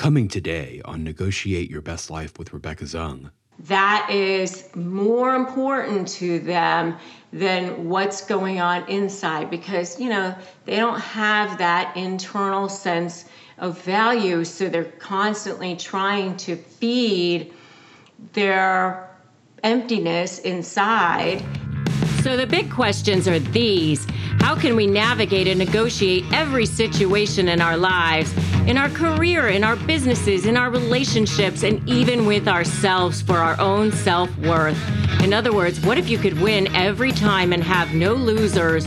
Coming today on Negotiate Your Best Life with Rebecca Zung. That is more important to them than what's going on inside because, you know, they don't have that internal sense of value. So they're constantly trying to feed their emptiness inside. So the big questions are these How can we navigate and negotiate every situation in our lives, in our career, in our businesses, in our relationships, and even with ourselves for our own self worth? In other words, what if you could win every time and have no losers?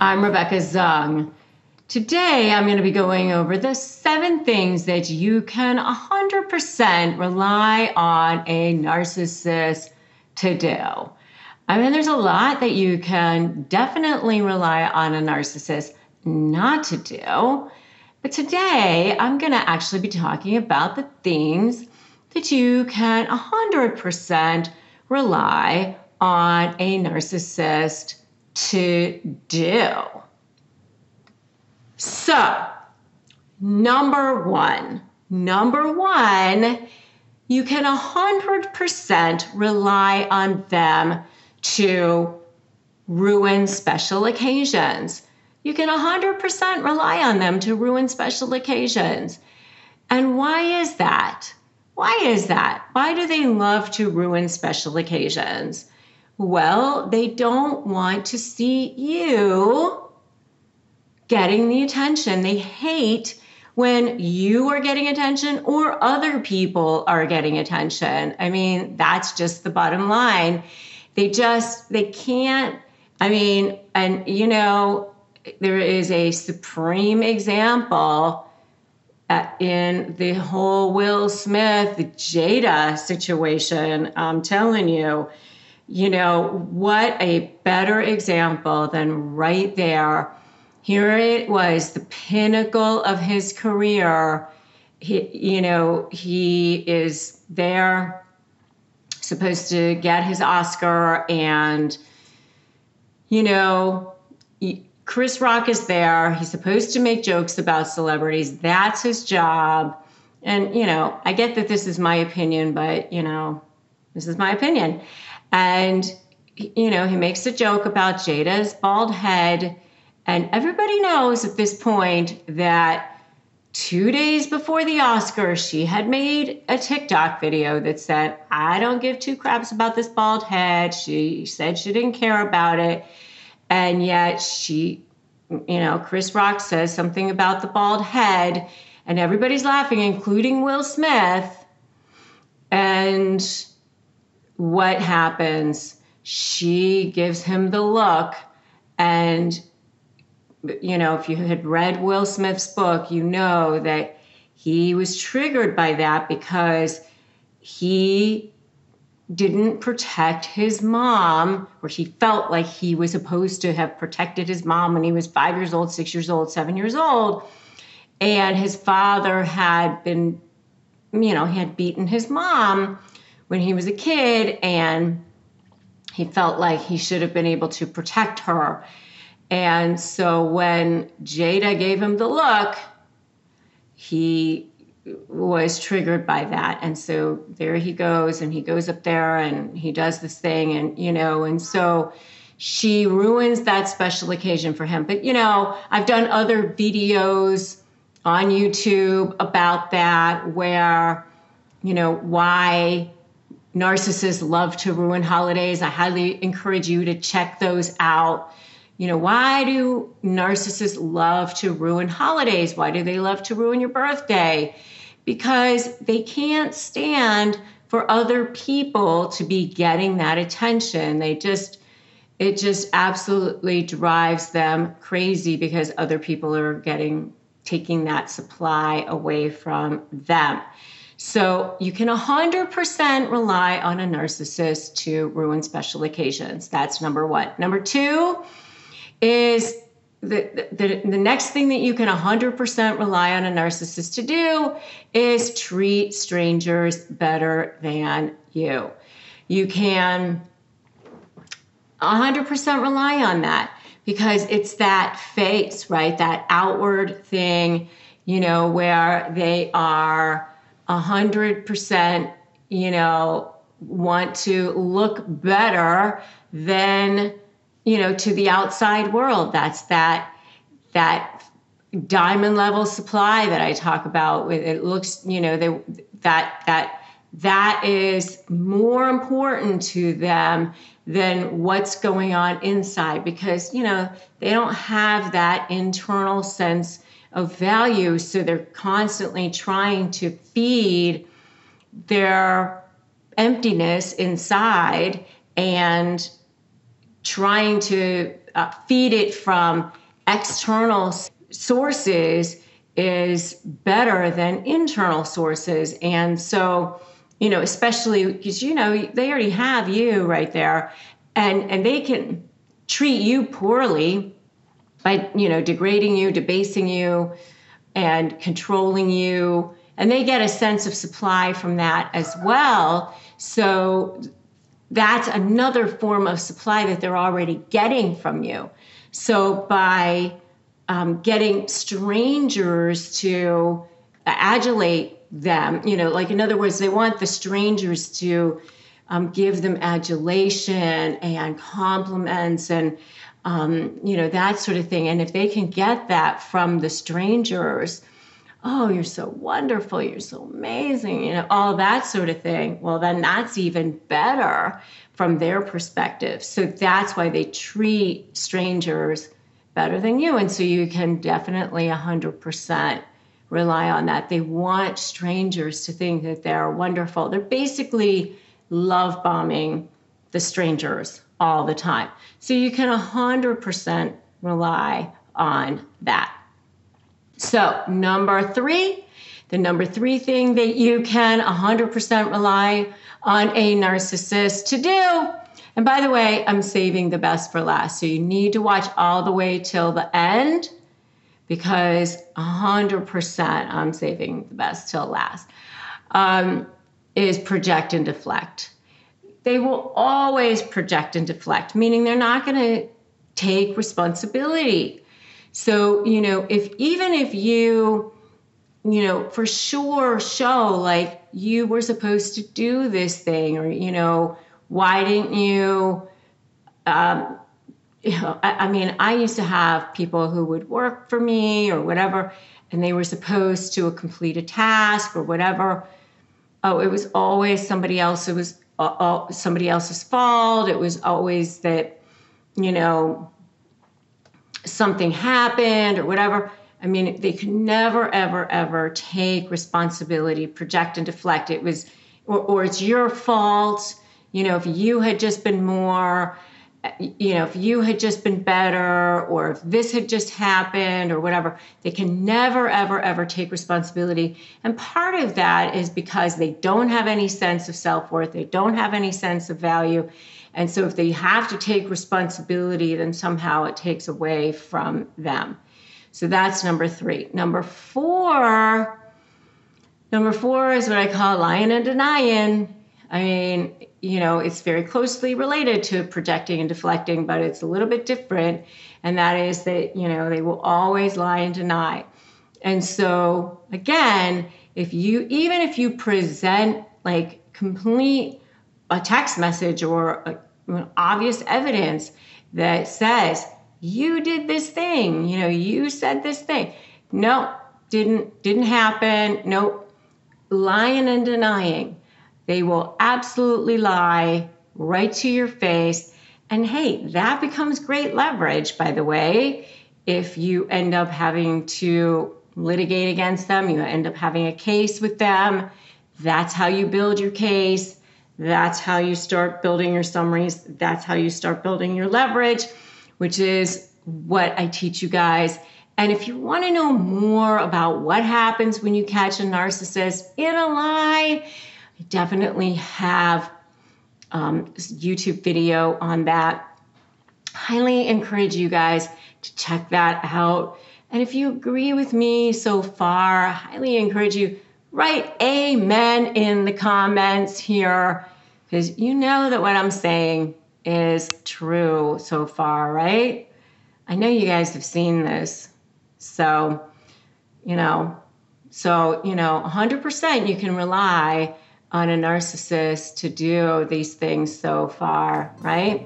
I'm Rebecca Zung. Today, I'm going to be going over the seven things that you can 100% rely on a narcissist to do. I mean, there's a lot that you can definitely rely on a narcissist not to do. But today, I'm going to actually be talking about the things that you can 100% rely on a narcissist to do. So, number one, number one, you can 100% rely on them to ruin special occasions. You can 100% rely on them to ruin special occasions. And why is that? Why is that? Why do they love to ruin special occasions? Well, they don't want to see you getting the attention. They hate when you are getting attention or other people are getting attention. I mean, that's just the bottom line. They just they can't I mean, and you know, there is a supreme example uh, in the whole Will Smith Jada situation. I'm telling you, you know, what a better example than right there. Here it was, the pinnacle of his career. He, you know, he is there, supposed to get his Oscar, and, you know, Chris Rock is there. He's supposed to make jokes about celebrities. That's his job. And, you know, I get that this is my opinion, but, you know, this is my opinion. And, you know, he makes a joke about Jada's bald head. And everybody knows at this point that two days before the Oscars, she had made a TikTok video that said, I don't give two craps about this bald head. She said she didn't care about it. And yet she, you know, Chris Rock says something about the bald head, and everybody's laughing, including Will Smith. And what happens? She gives him the look. And, you know, if you had read Will Smith's book, you know that he was triggered by that because he didn't protect his mom, or he felt like he was supposed to have protected his mom when he was five years old, six years old, seven years old. And his father had been, you know, he had beaten his mom when he was a kid and he felt like he should have been able to protect her. And so when Jada gave him the look, he was triggered by that. And so there he goes, and he goes up there and he does this thing, and you know, and so she ruins that special occasion for him. But you know, I've done other videos on YouTube about that where, you know, why narcissists love to ruin holidays. I highly encourage you to check those out. You know, why do narcissists love to ruin holidays? Why do they love to ruin your birthday? Because they can't stand for other people to be getting that attention. They just, it just absolutely drives them crazy because other people are getting taking that supply away from them. So you can 100% rely on a narcissist to ruin special occasions. That's number one. Number two is the, the, the next thing that you can 100% rely on a narcissist to do is treat strangers better than you. You can 100% rely on that because it's that face, right? That outward thing, you know, where they are 100%, you know, want to look better than, you know, to the outside world. That's that, that diamond level supply that I talk about. with It looks, you know, they, that, that, that is more important to them than what's going on inside because you know they don't have that internal sense of value so they're constantly trying to feed their emptiness inside and trying to uh, feed it from external sources is better than internal sources. And so you know, especially because you know they already have you right there, and and they can treat you poorly by you know degrading you, debasing you, and controlling you, and they get a sense of supply from that as well. So that's another form of supply that they're already getting from you. So by um, getting strangers to adulate them you know like in other words they want the strangers to um, give them adulation and compliments and um, you know that sort of thing and if they can get that from the strangers oh you're so wonderful you're so amazing you know all that sort of thing well then that's even better from their perspective so that's why they treat strangers better than you and so you can definitely 100% rely on that. They want strangers to think that they're wonderful. They're basically love bombing the strangers all the time. So you can 100% rely on that. So, number three, the number three thing that you can 100% rely on a narcissist to do. And by the way, I'm saving the best for last. So you need to watch all the way till the end because 100% I'm saving the best till last, um, is project and deflect. They will always project and deflect, meaning they're not going to take responsibility. So, you know, if even if you, you know, for sure show like you were supposed to do this thing, or, you know, why didn't you, um, you know, I, I mean, I used to have people who would work for me or whatever, and they were supposed to complete a task or whatever. Oh, it was always somebody else. It was uh, somebody else's fault. It was always that, you know, something happened or whatever. I mean, they could never, ever, ever take responsibility, project and deflect. It was, or, or it's your fault. You know, if you had just been more you know, if you had just been better or if this had just happened or whatever, they can never, ever, ever take responsibility. And part of that is because they don't have any sense of self worth, they don't have any sense of value. And so if they have to take responsibility, then somehow it takes away from them. So that's number three. Number four, number four is what I call lying and denying. I mean, you know, it's very closely related to projecting and deflecting, but it's a little bit different. And that is that, you know, they will always lie and deny. And so, again, if you, even if you present like complete a text message or uh, a, obvious evidence that says, you did this thing, you know, you said this thing. No, didn't, didn't happen. Nope. Lying and denying they will absolutely lie right to your face. And hey, that becomes great leverage, by the way. If you end up having to litigate against them, you end up having a case with them. That's how you build your case. That's how you start building your summaries. That's how you start building your leverage, which is what I teach you guys And if you want to know more about what happens when you catch a narcissist in a lie, I definitely have um, YouTube video on that. Highly encourage you guys to check that out. And if you agree with me so far, highly encourage you write amen in the comments here because you know that what I'm saying is true so far, right? I know you guys have seen this. So, you know, so, you know, 100% you can rely on a narcissist to do these things so far, right?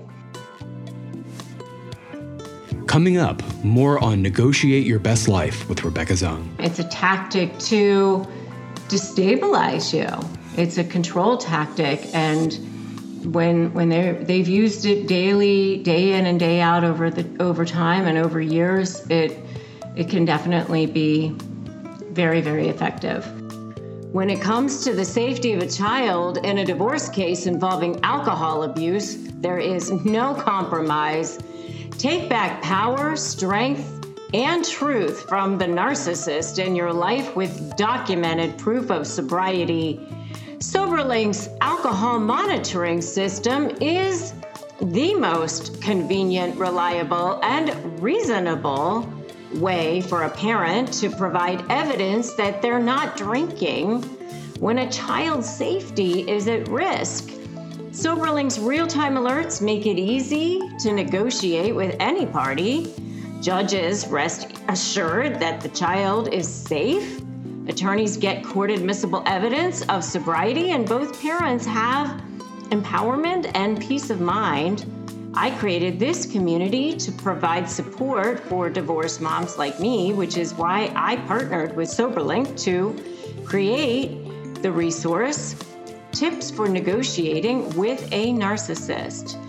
Coming up, more on Negotiate Your Best Life with Rebecca Zung. It's a tactic to destabilize you. It's a control tactic and when when they they've used it daily, day in and day out over the over time and over years, it it can definitely be very very effective. When it comes to the safety of a child in a divorce case involving alcohol abuse, there is no compromise. Take back power, strength, and truth from the narcissist in your life with documented proof of sobriety. SoberLink's alcohol monitoring system is the most convenient, reliable, and reasonable way for a parent to provide evidence that they're not drinking when a child's safety is at risk. SoberLink's real time alerts make it easy to negotiate with any party. Judges rest assured that the child is safe Attorneys get court admissible evidence of sobriety, and both parents have empowerment and peace of mind. I created this community to provide support for divorced moms like me, which is why I partnered with SoberLink to create the resource Tips for Negotiating with a Narcissist.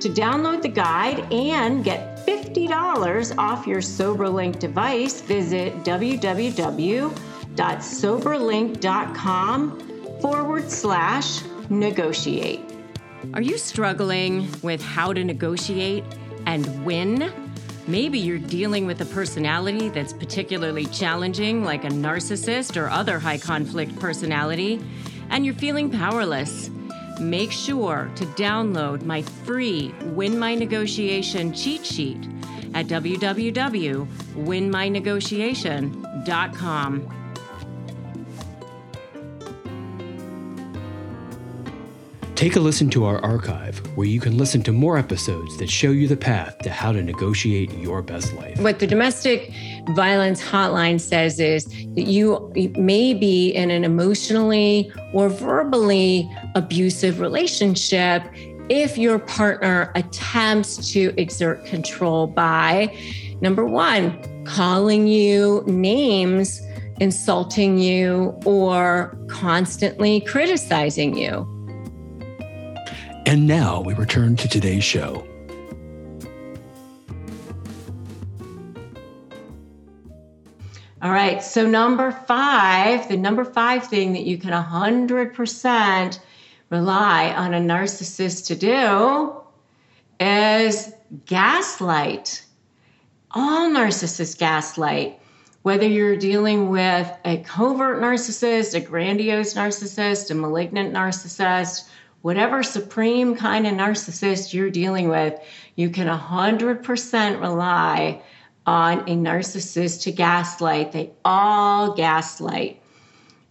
To download the guide and get $50 off your SoberLink device, visit www.soberlink.com forward slash negotiate. Are you struggling with how to negotiate and win? Maybe you're dealing with a personality that's particularly challenging, like a narcissist or other high conflict personality, and you're feeling powerless. Make sure to download my free Win My Negotiation cheat sheet at www.winmynegotiation.com. Take a listen to our archive, where you can listen to more episodes that show you the path to how to negotiate your best life. What the domestic violence hotline says is that you may be in an emotionally or verbally abusive relationship if your partner attempts to exert control by number one, calling you names, insulting you, or constantly criticizing you. And now we return to today's show. All right, so number five, the number five thing that you can 100% rely on a narcissist to do is gaslight. All narcissists gaslight. Whether you're dealing with a covert narcissist, a grandiose narcissist, a malignant narcissist, whatever supreme kind of narcissist you're dealing with, you can 100% rely on a narcissist to gaslight. They all gaslight.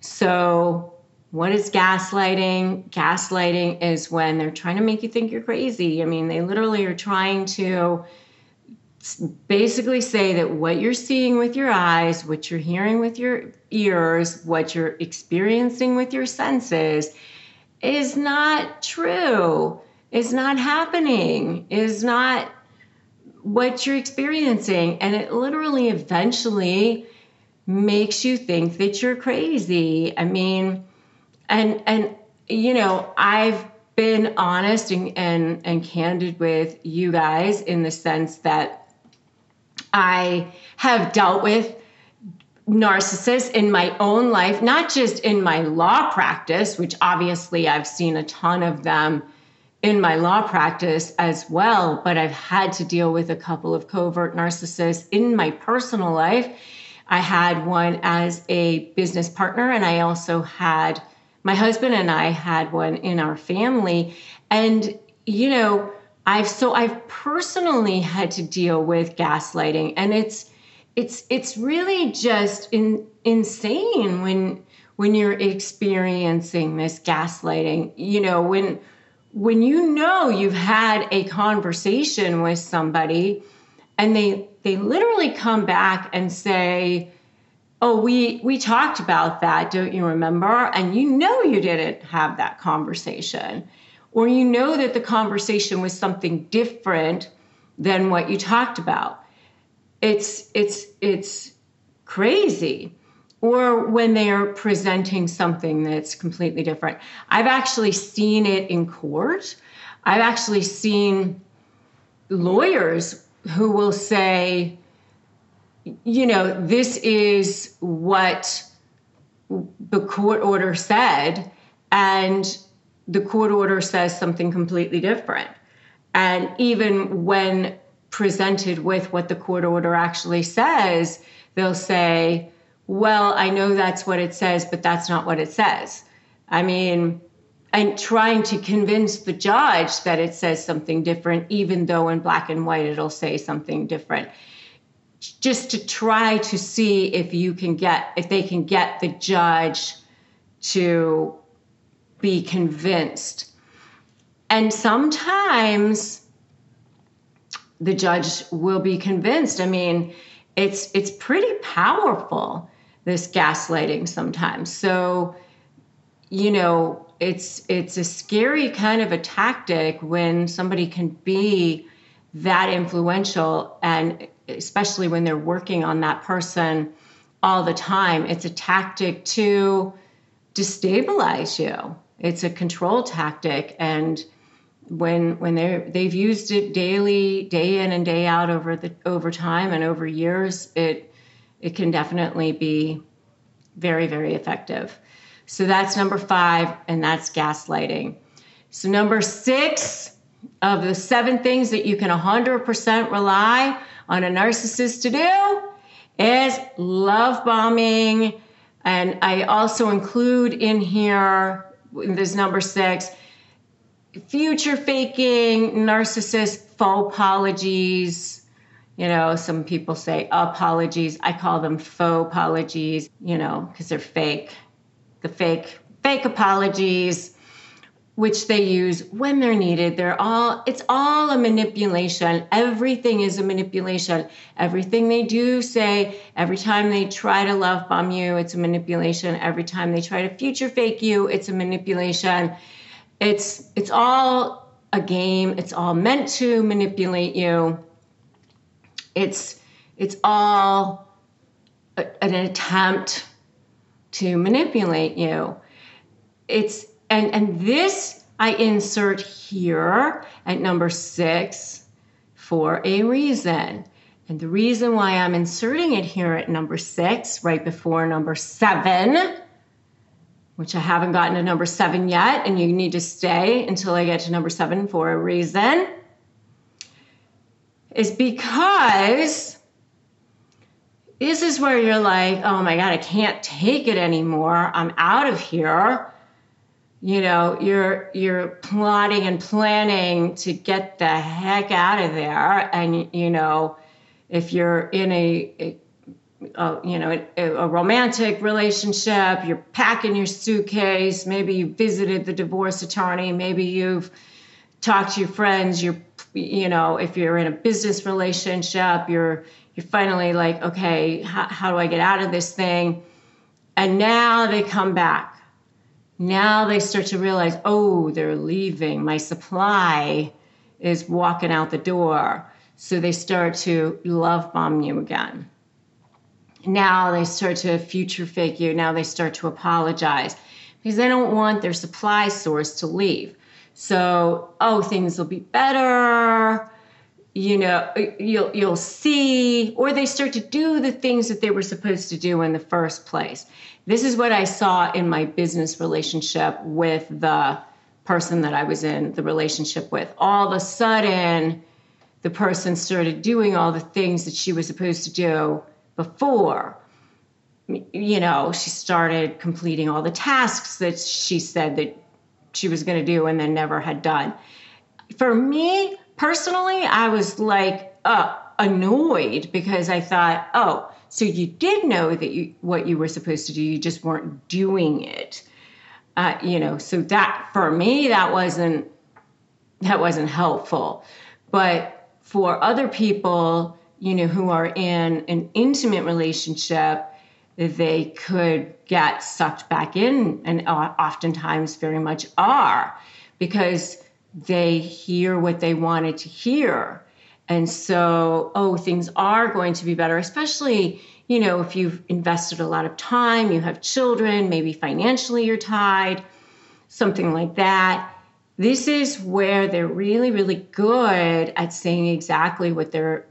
So, what is gaslighting? Gaslighting is when they're trying to make you think you're crazy. I mean, they literally are trying to basically say that what you're seeing with your eyes, what you're hearing with your ears, what you're experiencing with your senses is not true, is not happening, is not what you're experiencing. And it literally eventually makes you think that you're crazy. I mean, and and you know, I've been honest and, and, and candid with you guys in the sense that I have dealt with narcissists in my own life, not just in my law practice, which obviously I've seen a ton of them in my law practice as well, but I've had to deal with a couple of covert narcissists in my personal life. I had one as a business partner, and I also had my husband and I had one in our family. And, you know, I've so I've personally had to deal with gaslighting, and it's it's it's really just in, insane when when you're experiencing this gaslighting. You know, when when you know you've had a conversation with somebody and they they literally come back and say oh we we talked about that. Don't you remember? And you know you didn't have that conversation. Or you know that the conversation was something different than what you talked about it's it's it's crazy or when they are presenting something that's completely different. I've actually seen it in court. I've actually seen lawyers who will say, you know, this is what the court order said, and the court order says something completely different. And even when presented with what the court order actually says, they'll say, well, I know that's what it says, but that's not what it says. I mean, and trying to convince the judge that it says something different, even though in black and white it'll say something different. Just to try to see if you can get, if they can get the judge to be convinced. And sometimes the judge will be convinced. I mean, it's it's pretty powerful this gaslighting sometimes. So, you know, it's it's a scary kind of a tactic when somebody can be that influential and especially when they're working on that person all the time. It's a tactic to destabilize you. It's a control tactic and when when they they've used it daily, day in and day out over the over time and over years, it it can definitely be very, very effective. So that's number five, and that's gaslighting. So, number six of the seven things that you can 100% rely on a narcissist to do is love bombing. And I also include in here, this number six, future faking, narcissist, faux apologies, you know, some people say apologies. I call them faux apologies, you know, because they're fake. The fake, fake apologies, which they use when they're needed. They're all, it's all a manipulation. Everything is a manipulation. Everything they do say, every time they try to love bomb you, it's a manipulation. Every time they try to future fake you, it's a manipulation. It's, it's all a game. It's all meant to manipulate you it's it's all a, an attempt to manipulate you. It's and and this I insert here at number 6 for a reason. And the reason why I'm inserting it here at number 6 right before number 7 which I haven't gotten to number 7 yet and you need to stay until I get to number 7 for a reason is because this is where you're like, oh my God, I can't take it anymore. I'm out of here. You know, you're you're plotting and planning to get the heck out of there. And you know, if you're in a, a, a you know a, a romantic relationship, you're packing your suitcase. Maybe you visited the divorce attorney. Maybe you've talked to your friends. You're you know if you're in a business relationship you're you're finally like okay how do i get out of this thing and now they come back now they start to realize oh they're leaving my supply is walking out the door so they start to love bomb you again now they start to future you now they start to apologize because they don't want their supply source to leave so, oh, things will be better. You know, you'll you'll see, or they start to do the things that they were supposed to do in the first place. This is what I saw in my business relationship with the person that I was in the relationship with. All of a sudden, the person started doing all the things that she was supposed to do before. You know, she started completing all the tasks that she said that she was going to do and then never had done. For me personally, I was like uh, annoyed because I thought, oh, so you did know that you what you were supposed to do, you just weren't doing it. Uh, you know, so that for me that wasn't that wasn't helpful. But for other people, you know, who are in an intimate relationship, they could get sucked back in, and oftentimes very much are, because they hear what they wanted to hear. And so, oh, things are going to be better, especially, you know, if you've invested a lot of time, you have children, maybe financially you're tied, something like that. This is where they're really, really good at saying exactly what they're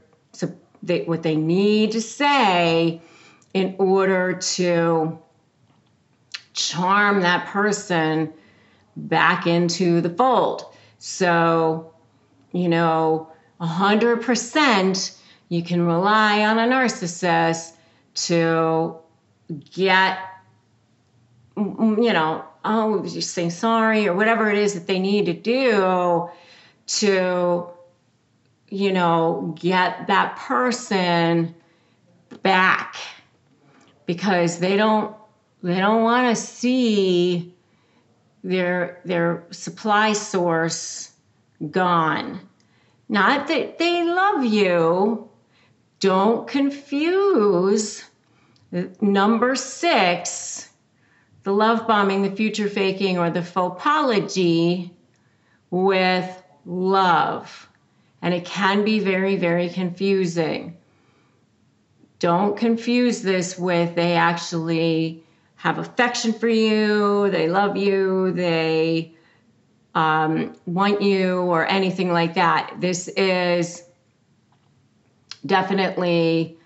what they need to say in order to charm that person back into the fold. So, you know, 100% you can rely on a narcissist to get, mm, you know, oh, just say sorry or whatever it is that they need to do to, you know, get that person back because they don't they don't want to see their their supply source gone. Not that they love you. Don't confuse number six, the love bombing, the future faking, or the faux apology with love. And it can be very, very confusing. Don't confuse this with they actually have affection for you, they love you, they um, want you, or anything like that. This is definitely,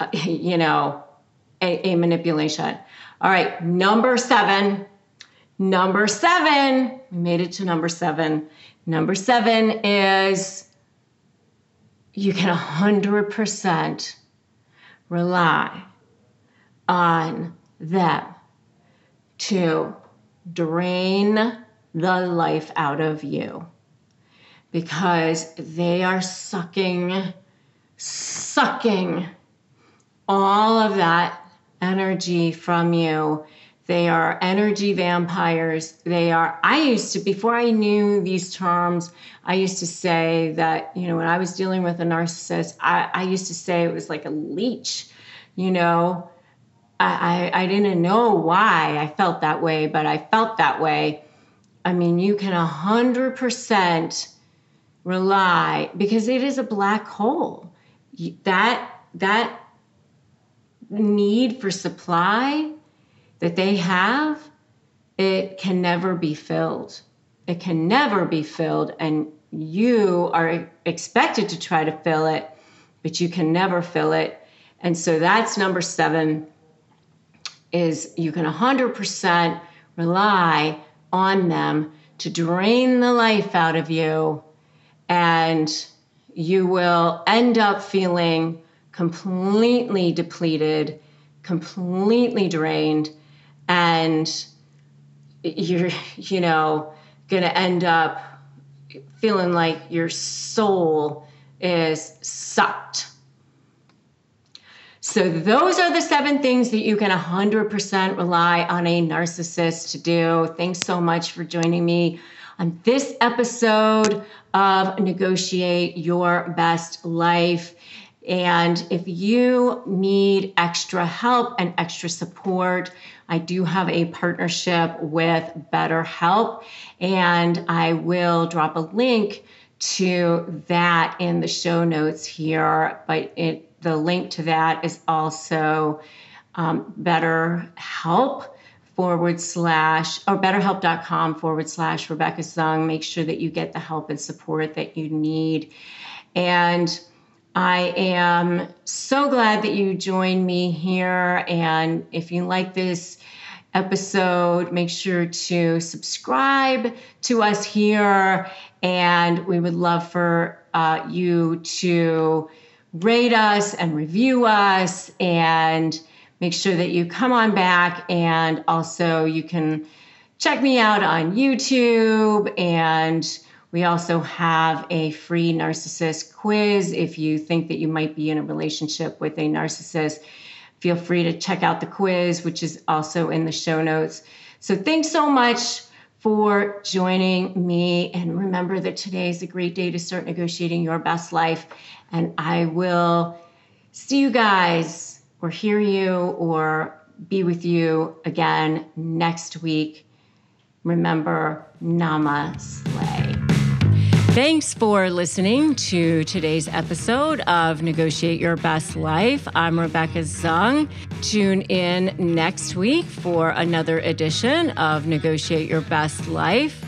uh, you know, a, a manipulation. All right, number seven. Number seven, we made it to number seven. Number seven is you can 100% rely on them to drain the life out of you because they are sucking, sucking all of that energy from you. They are energy vampires. They are, I used to, before I knew these terms, I used to say that, you know, when I was dealing with a narcissist, I, I used to say it was like a leech, you know, I, I, didn't know why I felt that way, but I felt that way. I mean, you can 100% rely because it is a black hole. That, that need for supply that they have, it can never be filled. It can never be filled. And you are expected to try to fill it, but you can never fill it. And so that's number seven is you can 100% rely on them to drain the life out of you and you will end up feeling completely depleted completely drained and you're you know going to end up feeling like your soul is sucked so, those are the seven things that you can 100% rely on a narcissist to do. Thanks so much for joining me on this episode of Negotiate Your Best Life. And if you need extra help and extra support, I do have a partnership with BetterHelp, and I will drop a link to that in the show notes here. But it the link to that is also um, BetterHelp forward slash or betterhelp.com forward slash Rebecca Zung. Make sure that you get the help and support that you need. And I am so glad that you joined me here. And if you like this episode, make sure to subscribe to us here. And we would love for uh, you to rate us and review us and make sure that you come on back. And also, you can check me out on YouTube. And we also have a free narcissist quiz if you think that you might be in a relationship with a narcissist feel free to check out the quiz, which is also in the show notes. So thanks so much for joining me. And remember that today is a great day to start negotiating your best life. And I will see you guys or hear you or be with you again next week. Remember, Namaste. Thanks for listening to today's episode of Negotiate Your Best Life. I'm Rebecca Zung. Tune in next week for another edition of Negotiate Your Best Life.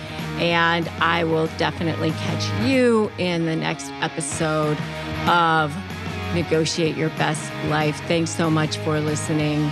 And I will definitely catch you in the next episode of Negotiate Your Best Life. Thanks so much for listening.